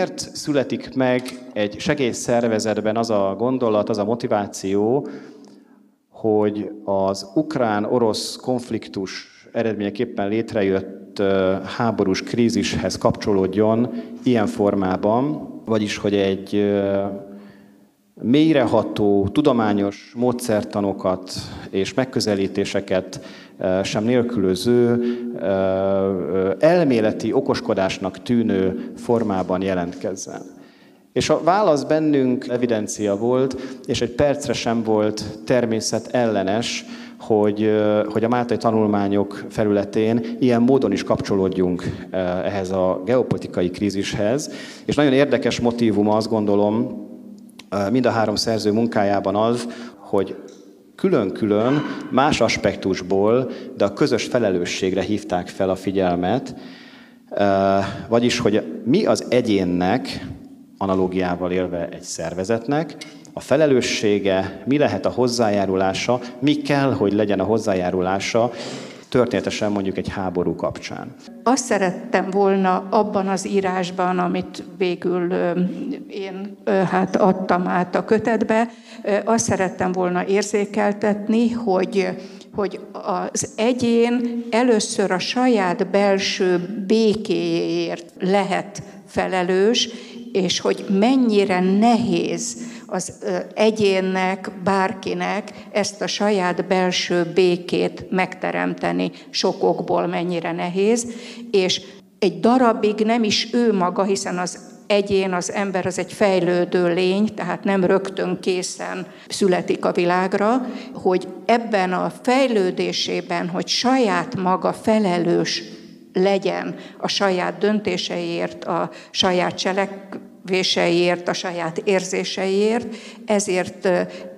miért születik meg egy segélyszervezetben az a gondolat, az a motiváció, hogy az ukrán-orosz konfliktus eredményeképpen létrejött háborús krízishez kapcsolódjon ilyen formában, vagyis hogy egy mélyreható tudományos módszertanokat és megközelítéseket sem nélkülöző, elméleti okoskodásnak tűnő formában jelentkezzen. És a válasz bennünk evidencia volt, és egy percre sem volt természet ellenes, hogy, hogy a Máltai tanulmányok felületén ilyen módon is kapcsolódjunk ehhez a geopolitikai krízishez. És nagyon érdekes motívum azt gondolom mind a három szerző munkájában az, hogy külön-külön, más aspektusból, de a közös felelősségre hívták fel a figyelmet, vagyis, hogy mi az egyénnek, analógiával élve egy szervezetnek, a felelőssége, mi lehet a hozzájárulása, mi kell, hogy legyen a hozzájárulása történetesen mondjuk egy háború kapcsán. Azt szerettem volna abban az írásban, amit végül én hát adtam át a kötetbe, azt szerettem volna érzékeltetni, hogy hogy az egyén először a saját belső békéért lehet felelős, és hogy mennyire nehéz az egyénnek, bárkinek ezt a saját belső békét megteremteni sokokból mennyire nehéz, és egy darabig nem is ő maga, hiszen az egyén, az ember az egy fejlődő lény, tehát nem rögtön készen születik a világra, hogy ebben a fejlődésében, hogy saját maga felelős legyen a saját döntéseiért, a saját cselek véseiért, a saját érzéseiért, ezért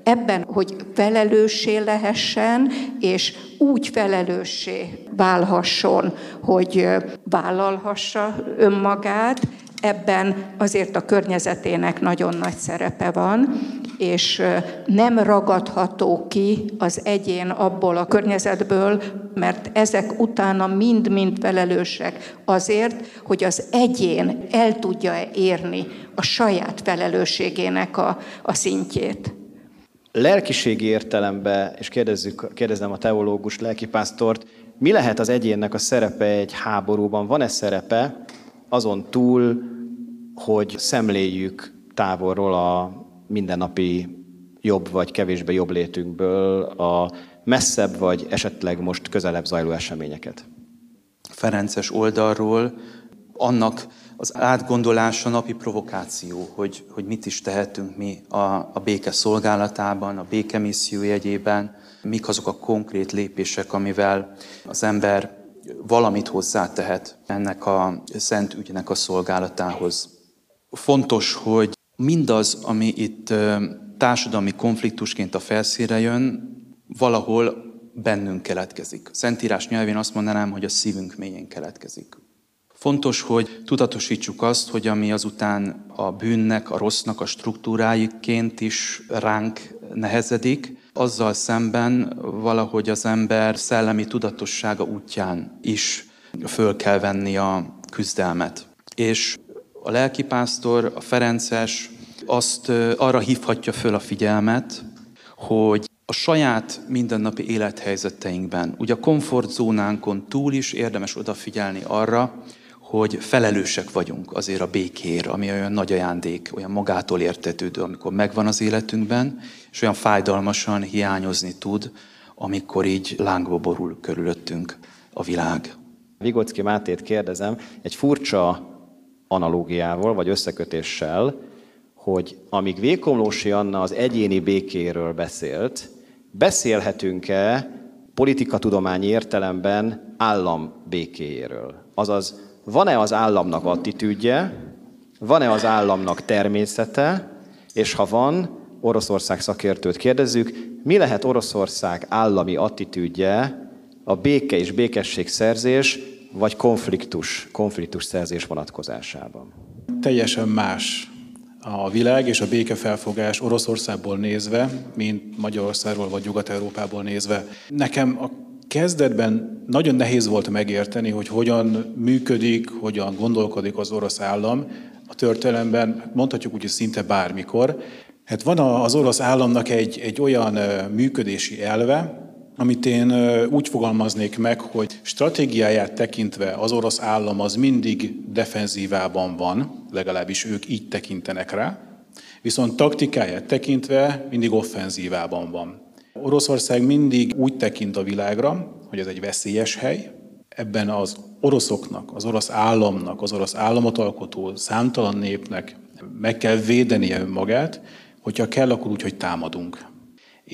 ebben, hogy felelőssé lehessen, és úgy felelőssé válhasson, hogy vállalhassa önmagát, ebben azért a környezetének nagyon nagy szerepe van, és nem ragadható ki az egyén abból a környezetből, mert ezek utána mind-mind felelősek azért, hogy az egyén el tudja érni a saját felelősségének a, a szintjét. Lelkiségi értelemben, és kérdezzük, kérdezem a teológus lelkipásztort, mi lehet az egyénnek a szerepe egy háborúban? Van-e szerepe azon túl, hogy szemléljük távolról a mindennapi jobb vagy kevésbé jobb létünkből a messzebb vagy esetleg most közelebb zajló eseményeket. Ferences oldalról annak az átgondolása napi provokáció, hogy, hogy mit is tehetünk mi a, a béke szolgálatában, a béke misszió jegyében, mik azok a konkrét lépések, amivel az ember valamit hozzátehet ennek a szent ügynek a szolgálatához. Fontos, hogy mindaz, ami itt társadalmi konfliktusként a felszínre jön, valahol bennünk keletkezik. Szentírás nyelvén azt mondanám, hogy a szívünk mélyén keletkezik. Fontos, hogy tudatosítsuk azt, hogy ami azután a bűnnek, a rossznak a struktúráiként is ránk nehezedik, azzal szemben valahogy az ember szellemi tudatossága útján is föl kell venni a küzdelmet. És a lelkipásztor, a Ferences azt arra hívhatja föl a figyelmet, hogy a saját mindennapi élethelyzeteinkben, ugye a komfortzónánkon túl is érdemes odafigyelni arra, hogy felelősek vagyunk azért a békér, ami olyan nagy ajándék, olyan magától értetődő, amikor megvan az életünkben, és olyan fájdalmasan hiányozni tud, amikor így lángba borul körülöttünk a világ. Vigocki Mátét kérdezem, egy furcsa analógiával vagy összekötéssel, hogy amíg Vékomlósi Anna az egyéni békéről beszélt, beszélhetünk-e politikatudományi értelemben állam békéjéről? Azaz, van-e az államnak attitűdje, van-e az államnak természete, és ha van, Oroszország szakértőt kérdezzük, mi lehet Oroszország állami attitűdje a béke és békesség szerzés vagy konfliktus, konfliktus szerzés vonatkozásában? Teljesen más a világ és a békefelfogás Oroszországból nézve, mint Magyarországról vagy Nyugat-Európából nézve. Nekem a kezdetben nagyon nehéz volt megérteni, hogy hogyan működik, hogyan gondolkodik az orosz állam, a történelemben, mondhatjuk úgy, hogy szinte bármikor. Hát van az orosz államnak egy, egy olyan működési elve, amit én úgy fogalmaznék meg, hogy stratégiáját tekintve az orosz állam az mindig defenzívában van, legalábbis ők így tekintenek rá, viszont taktikáját tekintve mindig offenzívában van. Oroszország mindig úgy tekint a világra, hogy ez egy veszélyes hely, ebben az oroszoknak, az orosz államnak, az orosz államot alkotó számtalan népnek meg kell védenie önmagát, hogyha kell, akkor úgy, hogy támadunk.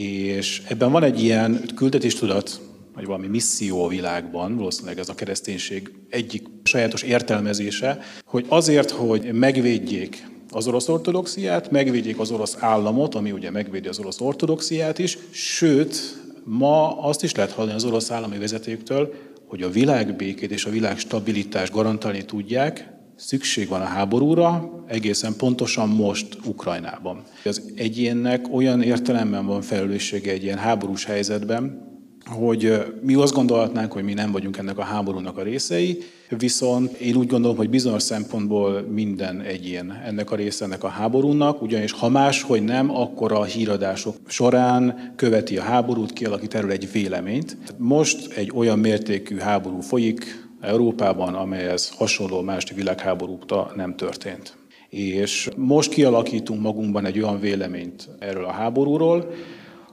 És ebben van egy ilyen küldetéstudat, vagy valami misszió a világban, valószínűleg ez a kereszténység egyik sajátos értelmezése, hogy azért, hogy megvédjék az orosz ortodoxiát, megvédjék az orosz államot, ami ugye megvédi az orosz ortodoxiát is, sőt, ma azt is lehet hallani az orosz állami vezetőktől, hogy a világbékét és a világ stabilitást garantálni tudják, szükség van a háborúra, egészen pontosan most Ukrajnában. Az egyénnek olyan értelemben van felelőssége egy ilyen háborús helyzetben, hogy mi azt gondolhatnánk, hogy mi nem vagyunk ennek a háborúnak a részei, viszont én úgy gondolom, hogy bizonyos szempontból minden egyén ennek a része ennek a háborúnak, ugyanis ha más, hogy nem, akkor a híradások során követi a háborút, kialakít erről egy véleményt. Most egy olyan mértékű háború folyik Európában, amelyhez hasonló második világháború óta nem történt. És most kialakítunk magunkban egy olyan véleményt erről a háborúról,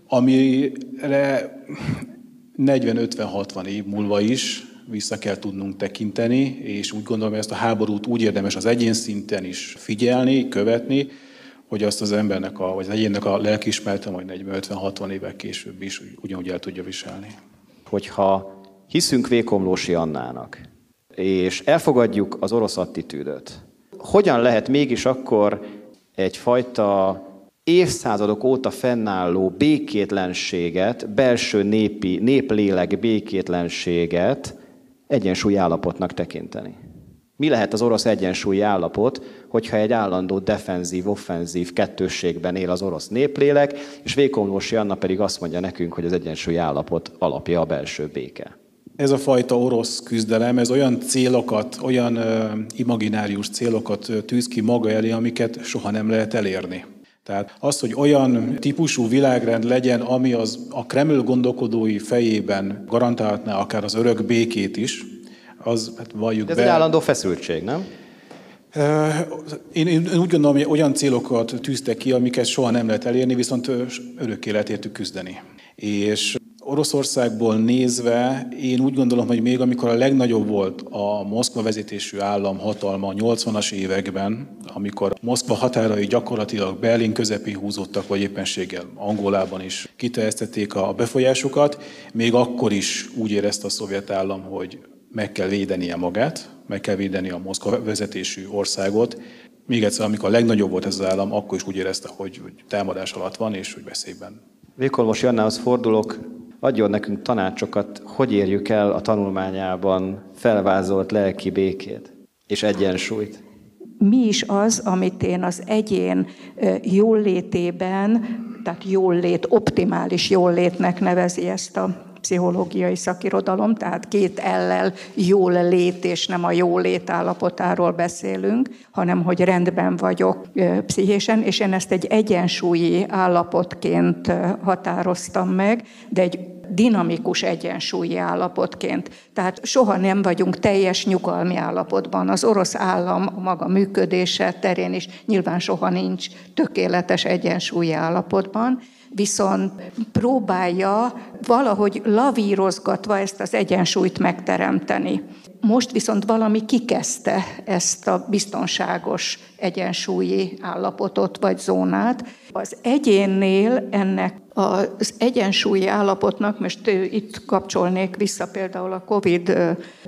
amire 40-50-60 év múlva is vissza kell tudnunk tekinteni, és úgy gondolom, hogy ezt a háborút úgy érdemes az egyén szinten is figyelni, követni, hogy azt az embernek, a, vagy az egyénnek a lelkiismerete majd 40-50-60 évek később is ugyanúgy el tudja viselni. Hogyha hiszünk Vékomlósi Annának, és elfogadjuk az orosz attitűdöt, hogyan lehet mégis akkor egyfajta évszázadok óta fennálló békétlenséget, belső népi, néplélek békétlenséget egyensúlyi állapotnak tekinteni. Mi lehet az orosz egyensúlyi állapot, hogyha egy állandó defenzív, offenzív kettősségben él az orosz néplélek, és Vékomlósi Anna pedig azt mondja nekünk, hogy az egyensúlyi állapot alapja a belső béke. Ez a fajta orosz küzdelem, ez olyan célokat, olyan imaginárius célokat tűz ki maga elé, amiket soha nem lehet elérni. Tehát az, hogy olyan típusú világrend legyen, ami az a Kreml gondolkodói fejében garantálhatná akár az örök békét is, az, hát valljuk Ez be... egy állandó feszültség, nem? Én, én úgy gondolom, hogy olyan célokat tűztek ki, amiket soha nem lehet elérni, viszont örökké lehet értük küzdeni. És Oroszországból nézve én úgy gondolom, hogy még amikor a legnagyobb volt a Moszkva vezetésű állam hatalma 80-as években, amikor Moszkva határai gyakorlatilag Berlin közepén húzottak, vagy éppenséggel Angolában is kiterjesztették a befolyásukat, még akkor is úgy érezte a szovjet állam, hogy meg kell védenie magát, meg kell védeni a Moszkva vezetésű országot. Még egyszer, amikor a legnagyobb volt ez az állam, akkor is úgy érezte, hogy, hogy támadás alatt van, és hogy veszélyben. Vékolmos Jannához fordulok, adjon nekünk tanácsokat, hogy érjük el a tanulmányában felvázolt lelki békét és egyensúlyt. Mi is az, amit én az egyén jólétében, tehát jólét, optimális jólétnek nevezi ezt a pszichológiai szakirodalom, tehát két ellel jól lét, és nem a jólét állapotáról beszélünk, hanem hogy rendben vagyok pszichésen, és én ezt egy egyensúlyi állapotként határoztam meg, de egy dinamikus egyensúlyi állapotként. Tehát soha nem vagyunk teljes nyugalmi állapotban. Az orosz állam a maga működése terén is nyilván soha nincs tökéletes egyensúlyi állapotban, viszont próbálja valahogy lavírozgatva ezt az egyensúlyt megteremteni. Most viszont valami kikezdte ezt a biztonságos egyensúlyi állapotot vagy zónát. Az egyénnél ennek az egyensúlyi állapotnak, most itt kapcsolnék vissza például a COVID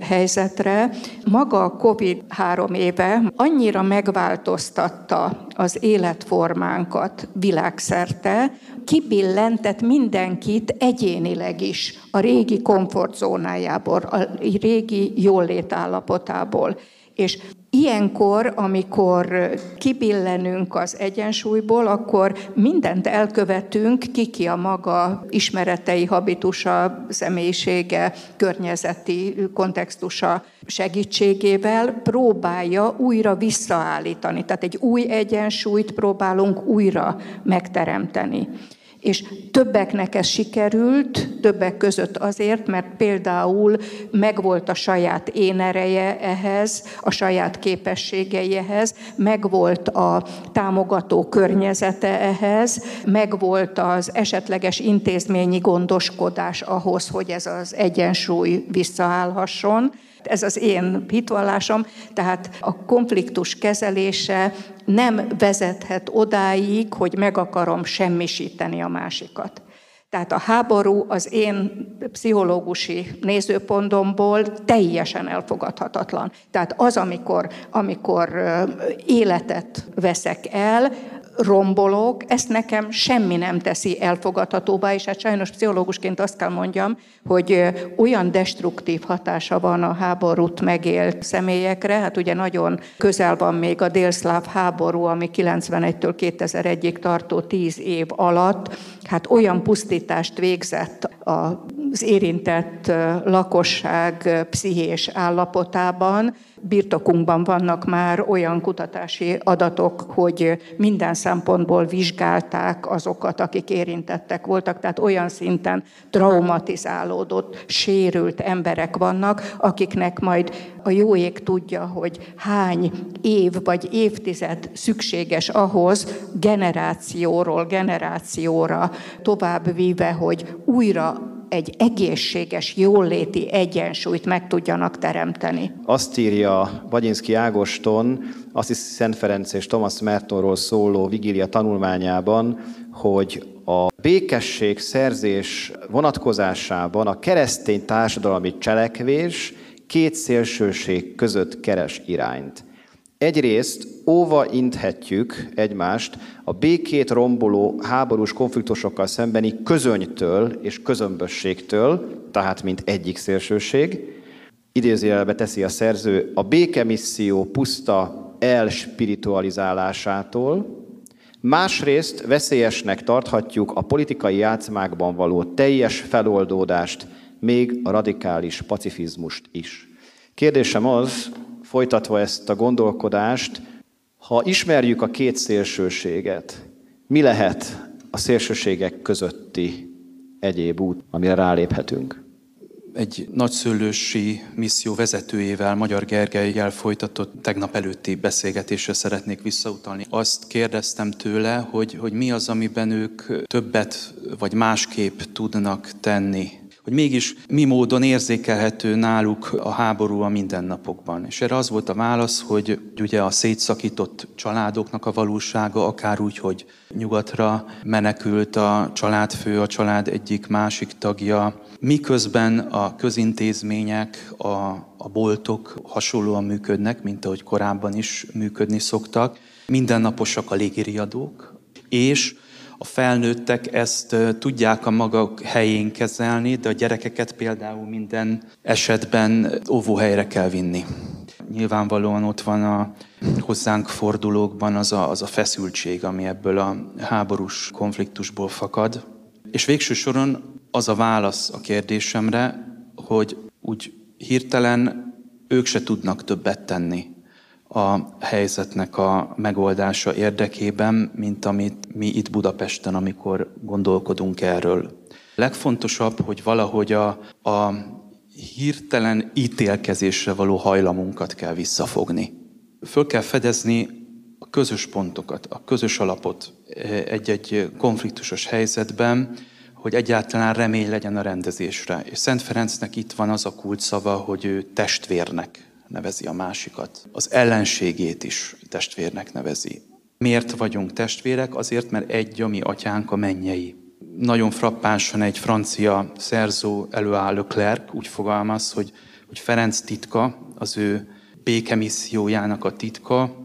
helyzetre, maga a COVID három éve annyira megváltoztatta az életformánkat világszerte, kibillentett mindenkit egyénileg is a régi komfortzónájából, a régi jóllétállapotából És ilyenkor, amikor kibillenünk az egyensúlyból, akkor mindent elkövetünk, kiki a maga ismeretei, habitusa, személyisége, környezeti kontextusa segítségével próbálja újra visszaállítani. Tehát egy új egyensúlyt próbálunk újra megteremteni. És többeknek ez sikerült, többek között azért, mert például megvolt a saját én ereje ehhez, a saját képességei ehhez, megvolt a támogató környezete ehhez, megvolt az esetleges intézményi gondoskodás ahhoz, hogy ez az egyensúly visszaállhasson. Ez az én hitvallásom, tehát a konfliktus kezelése nem vezethet odáig, hogy meg akarom semmisíteni a másikat. Tehát a háború az én pszichológusi nézőpontomból teljesen elfogadhatatlan. Tehát az, amikor, amikor életet veszek el, rombolok, ezt nekem semmi nem teszi elfogadhatóvá, és hát sajnos pszichológusként azt kell mondjam, hogy olyan destruktív hatása van a háborút megélt személyekre, hát ugye nagyon közel van még a délszláv háború, ami 91-től 2001-ig tartó 10 év alatt, hát olyan pusztítást végzett az érintett lakosság pszichés állapotában, birtokunkban vannak már olyan kutatási adatok, hogy minden szempontból vizsgálták azokat, akik érintettek voltak, tehát olyan szinten traumatizálódott, sérült emberek vannak, akiknek majd a jó ég tudja, hogy hány év vagy évtized szükséges ahhoz generációról generációra tovább víve, hogy újra egy egészséges, jóléti egyensúlyt meg tudjanak teremteni. Azt írja Vagyinszki Ágoston, azt is Szent Ferenc és Thomas Mertonról szóló vigília tanulmányában, hogy a békesség szerzés vonatkozásában a keresztény társadalmi cselekvés két szélsőség között keres irányt. Egyrészt óva inthetjük egymást a békét romboló háborús konfliktusokkal szembeni közönytől és közömbösségtől, tehát mint egyik szélsőség. Idézőjelbe teszi a szerző a békemisszió puszta elspiritualizálásától, Másrészt veszélyesnek tarthatjuk a politikai játszmákban való teljes feloldódást, még a radikális pacifizmust is. Kérdésem az, folytatva ezt a gondolkodást, ha ismerjük a két szélsőséget, mi lehet a szélsőségek közötti egyéb út, amire ráléphetünk? Egy nagyszőlősi misszió vezetőjével, Magyar Gergelyel folytatott tegnap előtti beszélgetésre szeretnék visszautalni. Azt kérdeztem tőle, hogy, hogy mi az, amiben ők többet vagy másképp tudnak tenni hogy mégis mi módon érzékelhető náluk a háború a mindennapokban. És erre az volt a válasz, hogy ugye a szétszakított családoknak a valósága, akár úgy, hogy nyugatra menekült a családfő, a család egyik másik tagja, miközben a közintézmények, a, a boltok hasonlóan működnek, mint ahogy korábban is működni szoktak, mindennaposak a légiriadók, és a felnőttek ezt tudják a maga helyén kezelni, de a gyerekeket például minden esetben óvóhelyre kell vinni. Nyilvánvalóan ott van a hozzánk fordulókban az a, az a feszültség, ami ebből a háborús konfliktusból fakad. És végső soron az a válasz a kérdésemre, hogy úgy hirtelen ők se tudnak többet tenni a helyzetnek a megoldása érdekében, mint amit mi itt Budapesten, amikor gondolkodunk erről. Legfontosabb, hogy valahogy a, a hirtelen ítélkezésre való hajlamunkat kell visszafogni. Föl kell fedezni a közös pontokat, a közös alapot egy-egy konfliktusos helyzetben, hogy egyáltalán remény legyen a rendezésre. És Szent Ferencnek itt van az a kulcsszava, hogy ő testvérnek nevezi a másikat. Az ellenségét is testvérnek nevezi. Miért vagyunk testvérek? Azért, mert egy a mi atyánk a mennyei. Nagyon frappánsan egy francia szerző előálló Leclerc úgy fogalmaz, hogy, hogy Ferenc titka, az ő békemissziójának a titka,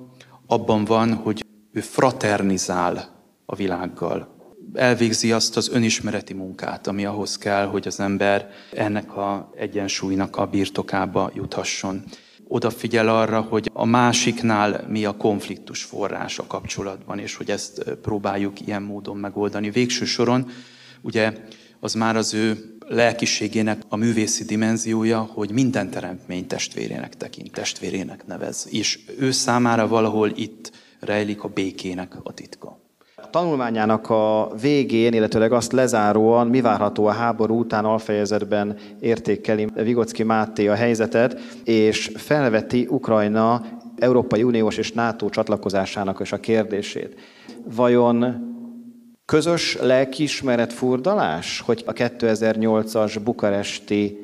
abban van, hogy ő fraternizál a világgal. Elvégzi azt az önismereti munkát, ami ahhoz kell, hogy az ember ennek a egyensúlynak a birtokába juthasson odafigyel arra, hogy a másiknál mi a konfliktus forrása kapcsolatban, és hogy ezt próbáljuk ilyen módon megoldani. Végső soron ugye az már az ő lelkiségének a művészi dimenziója, hogy minden teremtmény testvérének tekint, testvérének nevez. És ő számára valahol itt rejlik a békének a titka. A tanulmányának a végén, illetőleg azt lezáróan mi várható a háború után alfejezetben értékeli Vigocki Máté a helyzetet, és felveti Ukrajna Európai Uniós és NATO csatlakozásának is a kérdését. Vajon közös lelkiismeret furdalás, hogy a 2008-as bukaresti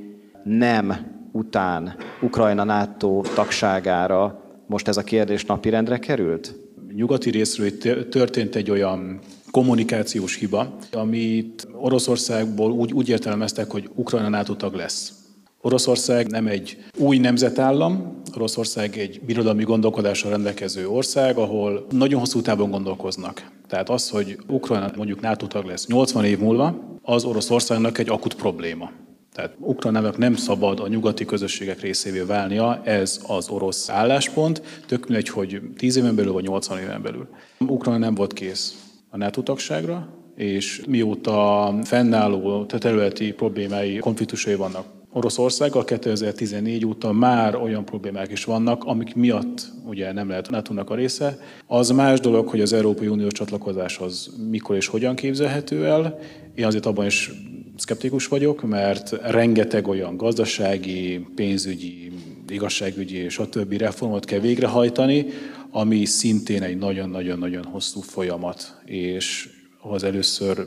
nem után Ukrajna NATO tagságára most ez a kérdés napirendre került? Nyugati részről történt egy olyan kommunikációs hiba, amit Oroszországból úgy, úgy értelmeztek, hogy Ukrajna NATO tag lesz. Oroszország nem egy új nemzetállam, Oroszország egy birodalmi gondolkodással rendelkező ország, ahol nagyon hosszú távon gondolkoznak. Tehát az, hogy Ukrajna mondjuk NATO tag lesz 80 év múlva, az Oroszországnak egy akut probléma. Tehát Ukrajnának nem szabad a nyugati közösségek részévé válnia, ez az orosz álláspont, tök mindegy, hogy 10 éven belül vagy 80 éven belül. Ukrajna nem volt kész a NATO tagságra, és mióta fennálló területi problémái, konfliktusai vannak Oroszországgal 2014 óta már olyan problémák is vannak, amik miatt ugye nem lehet nato a része. Az más dolog, hogy az Európai Uniós csatlakozás az mikor és hogyan képzelhető el. Én azért abban is szkeptikus vagyok, mert rengeteg olyan gazdasági, pénzügyi, igazságügyi és a többi reformot kell végrehajtani, ami szintén egy nagyon-nagyon-nagyon hosszú folyamat, és ahhoz először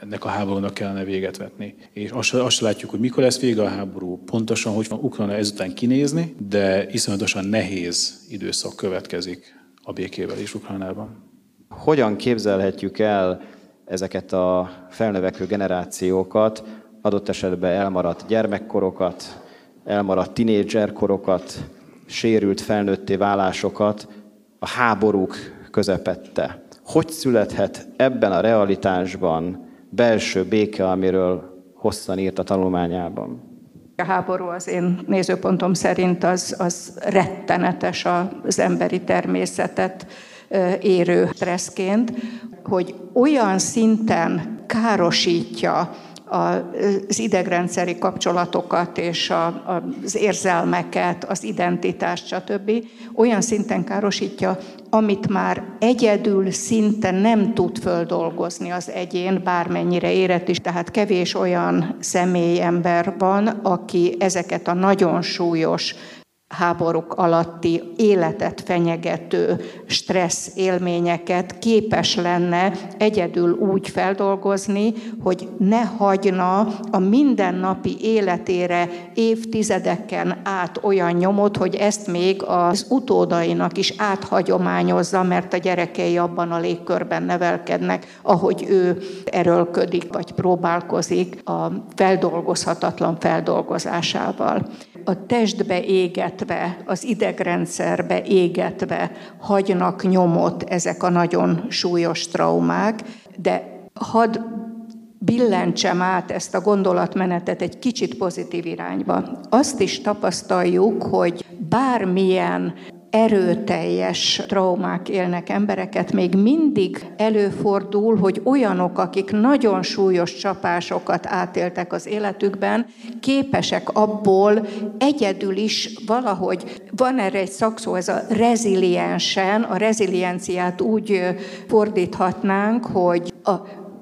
ennek a háborúnak kellene véget vetni. És azt, azt látjuk, hogy mikor lesz vége a háború, pontosan hogy van Ukrajna ezután kinézni, de iszonyatosan nehéz időszak következik a békével is Ukrajnában. Hogyan képzelhetjük el ezeket a felnövekvő generációkat, adott esetben elmaradt gyermekkorokat, elmaradt tinédzserkorokat, sérült felnőtté válásokat a háborúk közepette. Hogy születhet ebben a realitásban belső béke, amiről hosszan írt a tanulmányában? A háború az én nézőpontom szerint az, az rettenetes az emberi természetet érő stresszként, hogy olyan szinten károsítja az idegrendszeri kapcsolatokat és az érzelmeket, az identitást, stb. olyan szinten károsítja, amit már egyedül szinte nem tud földolgozni az egyén, bármennyire érett is. Tehát kevés olyan személy ember van, aki ezeket a nagyon súlyos háborúk alatti életet fenyegető stressz élményeket képes lenne egyedül úgy feldolgozni, hogy ne hagyna a mindennapi életére évtizedeken át olyan nyomot, hogy ezt még az utódainak is áthagyományozza, mert a gyerekei abban a légkörben nevelkednek, ahogy ő erőlködik vagy próbálkozik a feldolgozhatatlan feldolgozásával a testbe égetve, az idegrendszerbe égetve hagynak nyomot ezek a nagyon súlyos traumák, de hadd billentsem át ezt a gondolatmenetet egy kicsit pozitív irányba. Azt is tapasztaljuk, hogy bármilyen erőteljes traumák élnek embereket, még mindig előfordul, hogy olyanok, akik nagyon súlyos csapásokat átéltek az életükben, képesek abból egyedül is valahogy, van erre egy szakszó, ez a reziliensen, a rezilienciát úgy fordíthatnánk, hogy a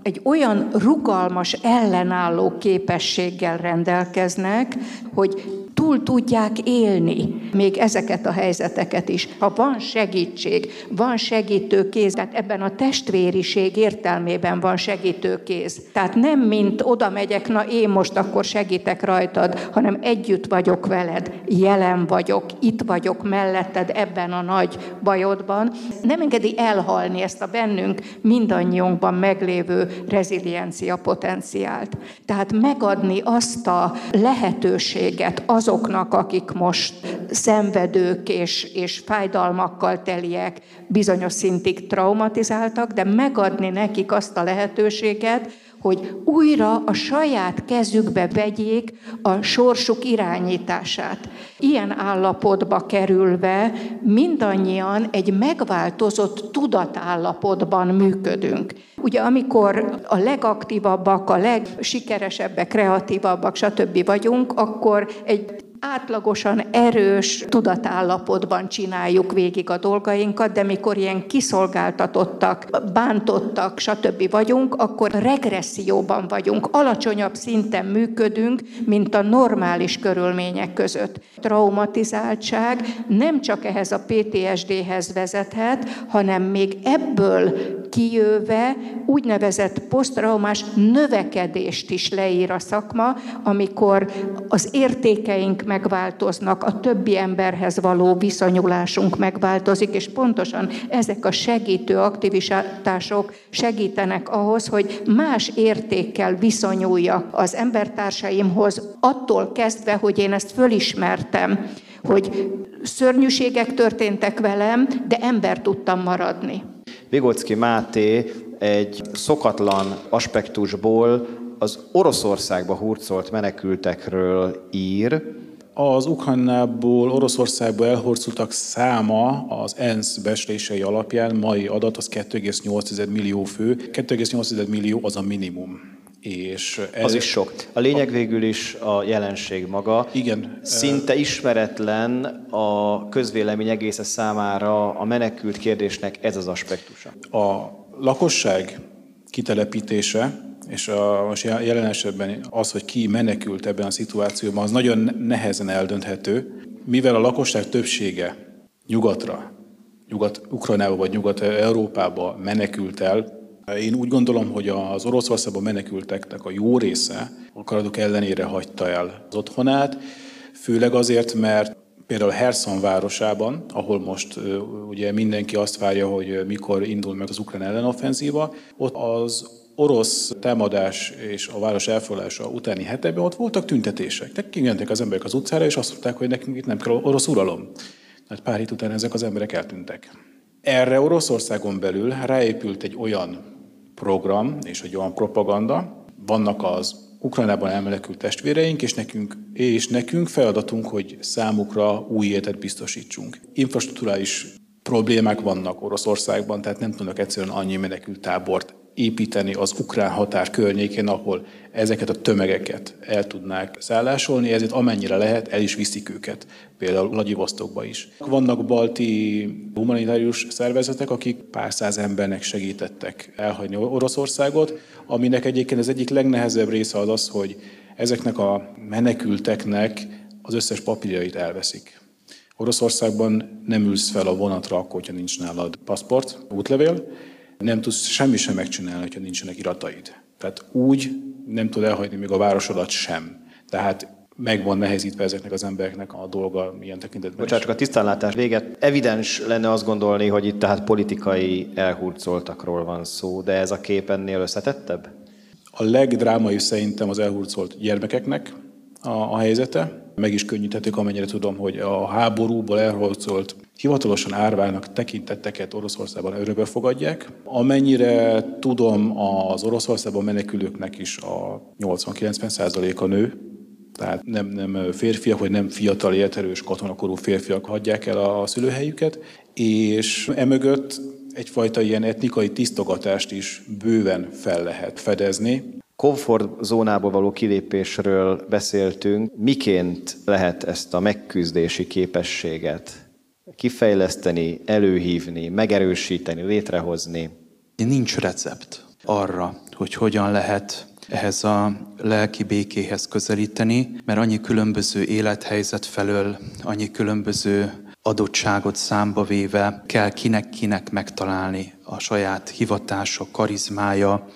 egy olyan rugalmas, ellenálló képességgel rendelkeznek, hogy túl tudják élni még ezeket a helyzeteket is. Ha van segítség, van segítőkéz, tehát ebben a testvériség értelmében van segítőkéz. Tehát nem mint oda megyek, na én most akkor segítek rajtad, hanem együtt vagyok veled, jelen vagyok, itt vagyok melletted ebben a nagy bajodban. Nem engedi elhalni ezt a bennünk mindannyiunkban meglévő reziliencia potenciált. Tehát megadni azt a lehetőséget azoknak, akik most szenvedők és, és fájdalmakkal teliek, bizonyos szintig traumatizáltak, de megadni nekik azt a lehetőséget, hogy újra a saját kezükbe vegyék a sorsuk irányítását. Ilyen állapotba kerülve mindannyian egy megváltozott tudatállapotban működünk. Ugye amikor a legaktívabbak, a legsikeresebbek, kreatívabbak, stb. vagyunk, akkor egy átlagosan erős tudatállapotban csináljuk végig a dolgainkat, de mikor ilyen kiszolgáltatottak, bántottak, stb. vagyunk, akkor regresszióban vagyunk, alacsonyabb szinten működünk, mint a normális körülmények között. Traumatizáltság nem csak ehhez a PTSD-hez vezethet, hanem még ebből kijöve úgynevezett posztraumás növekedést is leír a szakma, amikor az értékeink megváltoznak, a többi emberhez való viszonyulásunk megváltozik, és pontosan ezek a segítő aktivitások segítenek ahhoz, hogy más értékkel viszonyuljak az embertársaimhoz, attól kezdve, hogy én ezt fölismertem, hogy szörnyűségek történtek velem, de ember tudtam maradni. Vigocki Máté egy szokatlan aspektusból az Oroszországba hurcolt menekültekről ír, az Ukrajnából, Oroszországba elhorcultak száma az ENSZ beslései alapján, mai adat az 2,8 millió fő. 2,8 millió az a minimum. És ez az is sok. A lényeg végül is a jelenség maga. Igen. Szinte ismeretlen a közvélemény egésze számára a menekült kérdésnek ez az aspektusa. A lakosság kitelepítése és a, most jelen esetben az, hogy ki menekült ebben a szituációban, az nagyon nehezen eldönthető, mivel a lakosság többsége nyugatra, nyugat-Ukrajnába vagy nyugat-európába menekült el, én úgy gondolom, hogy az Oroszországban menekülteknek a jó része akaratok ellenére hagyta el az otthonát, főleg azért, mert például Herson városában, ahol most ugye mindenki azt várja, hogy mikor indul meg az ukrán ellenoffenzíva, ott az orosz támadás és a város elfoglalása utáni hetekben ott voltak tüntetések. Tehát kimentek az emberek az utcára, és azt mondták, hogy nekünk itt nem kell orosz uralom. Tehát pár hét után ezek az emberek eltűntek. Erre Oroszországon belül ráépült egy olyan program és egy olyan propaganda, vannak az Ukrajnában elmenekült testvéreink, és nekünk, és nekünk feladatunk, hogy számukra új életet biztosítsunk. Infrastruktúrális problémák vannak Oroszországban, tehát nem tudnak egyszerűen annyi menekült tábort építeni az ukrán határ környékén, ahol ezeket a tömegeket el tudnák szállásolni, ezért amennyire lehet, el is viszik őket, például Vladivostokba is. Vannak balti humanitárius szervezetek, akik pár száz embernek segítettek elhagyni Oroszországot, aminek egyébként az egyik legnehezebb része az az, hogy ezeknek a menekülteknek az összes papírjait elveszik. Oroszországban nem ülsz fel a vonatra, akkor, hogyha nincs nálad paszport, útlevél, nem tudsz semmi sem megcsinálni, ha nincsenek irataid. Tehát úgy nem tud elhagyni még a városodat sem. Tehát meg van nehezítve ezeknek az embereknek a dolga milyen tekintetben Bocsánat, csak a tisztánlátás véget. Evidens lenne azt gondolni, hogy itt tehát politikai elhurcoltakról van szó, de ez a kép ennél összetettebb? A legdrámai szerintem az elhurcolt gyermekeknek a, a helyzete. Meg is könnyíthetik, amennyire tudom, hogy a háborúból elhurcolt hivatalosan árvának tekintetteket Oroszországban örökbe fogadják. Amennyire tudom, az Oroszországban menekülőknek is a 80-90 a nő, tehát nem, nem férfiak, vagy nem fiatal, értelős katonakorú férfiak hagyják el a szülőhelyüket, és emögött egyfajta ilyen etnikai tisztogatást is bőven fel lehet fedezni. Komfortzónából való kilépésről beszéltünk. Miként lehet ezt a megküzdési képességet kifejleszteni, előhívni, megerősíteni, létrehozni? Nincs recept arra, hogy hogyan lehet ehhez a lelki békéhez közelíteni, mert annyi különböző élethelyzet felől, annyi különböző adottságot számba véve kell kinek-kinek megtalálni a saját hivatása, karizmája,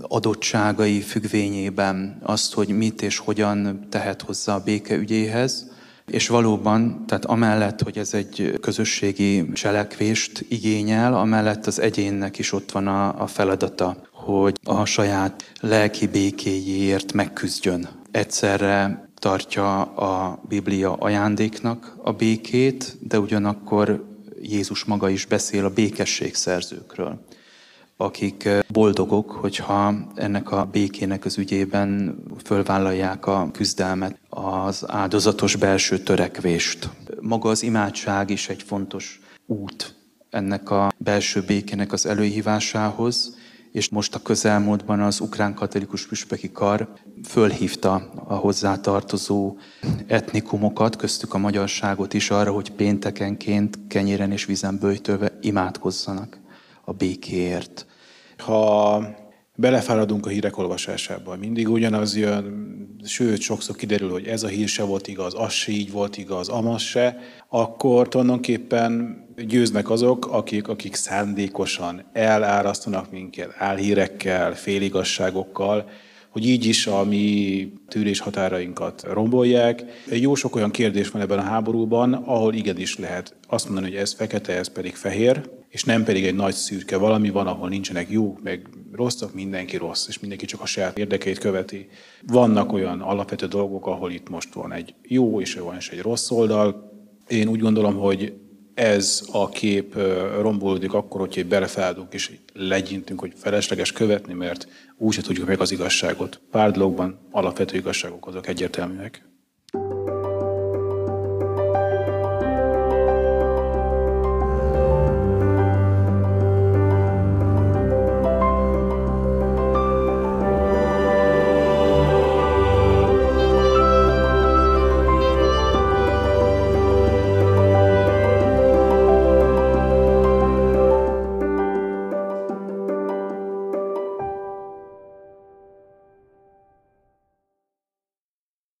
adottságai függvényében azt, hogy mit és hogyan tehet hozzá a béke ügyéhez. És valóban, tehát amellett, hogy ez egy közösségi cselekvést igényel, amellett az egyénnek is ott van a, a feladata, hogy a saját lelki békéjéért megküzdjön. Egyszerre tartja a Biblia ajándéknak a békét, de ugyanakkor Jézus maga is beszél a békesség szerzőkről. Akik boldogok, hogyha ennek a békének az ügyében fölvállalják a küzdelmet, az áldozatos belső törekvést. Maga az imádság is egy fontos út ennek a belső békének az előhívásához, és most a közelmúltban az ukrán katolikus püspöki kar fölhívta a hozzátartozó etnikumokat, köztük a magyarságot is arra, hogy péntekenként kenyéren és vízen bőjtölve imádkozzanak a békéért. Ha belefáradunk a hírek olvasásába, mindig ugyanaz jön, sőt, sokszor kiderül, hogy ez a hír se volt igaz, az se így volt igaz, amaz se, akkor tulajdonképpen győznek azok, akik, akik szándékosan elárasztanak minket álhírekkel, féligasságokkal, hogy így is a mi tűrés határainkat rombolják. Jó sok olyan kérdés van ebben a háborúban, ahol igenis lehet azt mondani, hogy ez fekete, ez pedig fehér, és nem pedig egy nagy szürke valami van, ahol nincsenek jó, meg rosszak, mindenki rossz, és mindenki csak a saját érdekeit követi. Vannak olyan alapvető dolgok, ahol itt most van egy jó, és van is egy rossz oldal. Én úgy gondolom, hogy ez a kép rombolódik akkor, hogyha belefáradunk és legyintünk, hogy felesleges követni, mert úgyse tudjuk meg az igazságot. Pár dologban alapvető igazságok azok egyértelműek.